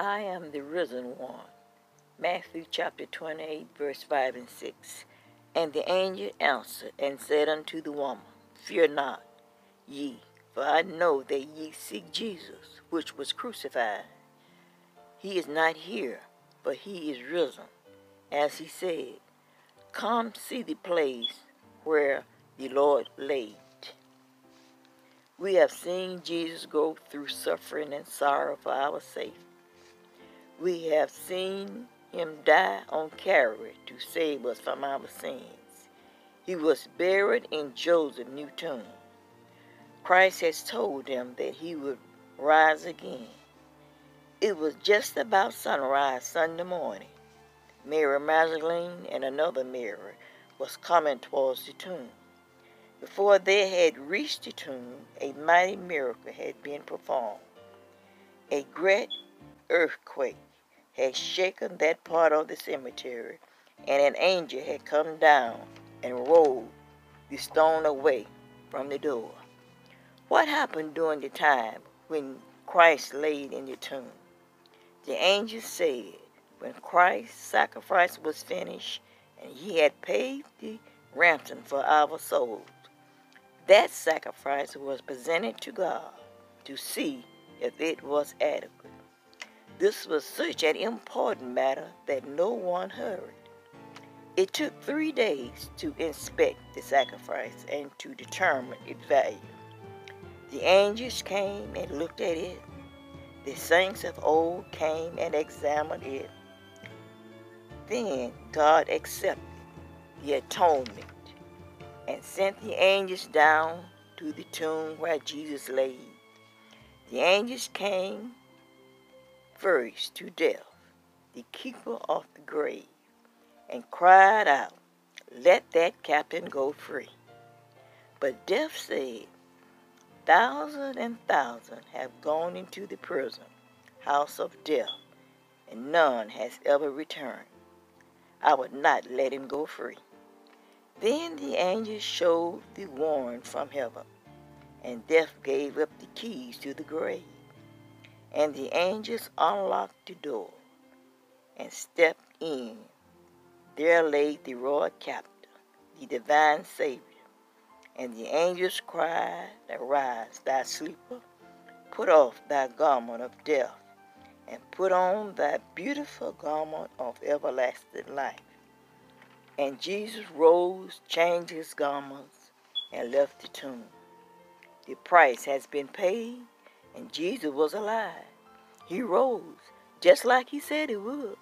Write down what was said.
I am the risen one. Matthew chapter 28, verse 5 and 6. And the angel answered and said unto the woman, Fear not, ye, for I know that ye seek Jesus, which was crucified. He is not here, but he is risen, as he said. Come see the place where the Lord laid. We have seen Jesus go through suffering and sorrow for our sake. We have seen him die on Calvary to save us from our sins. He was buried in Joseph's new tomb. Christ has told them that he would rise again. It was just about sunrise Sunday morning. Mary Magdalene and another Mary was coming towards the tomb. Before they had reached the tomb, a mighty miracle had been performed. A great earthquake had shaken that part of the cemetery, and an angel had come down and rolled the stone away from the door. What happened during the time when Christ laid in the tomb? The angel said, when Christ's sacrifice was finished and he had paid the ransom for our souls, that sacrifice was presented to God to see if it was adequate. This was such an important matter that no one hurried. It took three days to inspect the sacrifice and to determine its value. The angels came and looked at it the saints of old came and examined it. Then God accepted the atonement and sent the angels down to the tomb where Jesus lay. The angels came first to death, the keeper of the grave, and cried out, Let that captain go free. But death said, Thousands and thousands have gone into the prison, house of death, and none has ever returned. I would not let him go free. Then the angel showed the warrant from heaven, and death gave up the keys to the grave. And the angels unlocked the door and stepped in. There lay the royal captain, the divine Savior and the angels cried, Arise, thou sleeper, put off thy garment of death, and put on thy beautiful garment of everlasting life. And Jesus rose, changed his garments, and left the tomb. The price has been paid, and Jesus was alive. He rose, just like he said he would.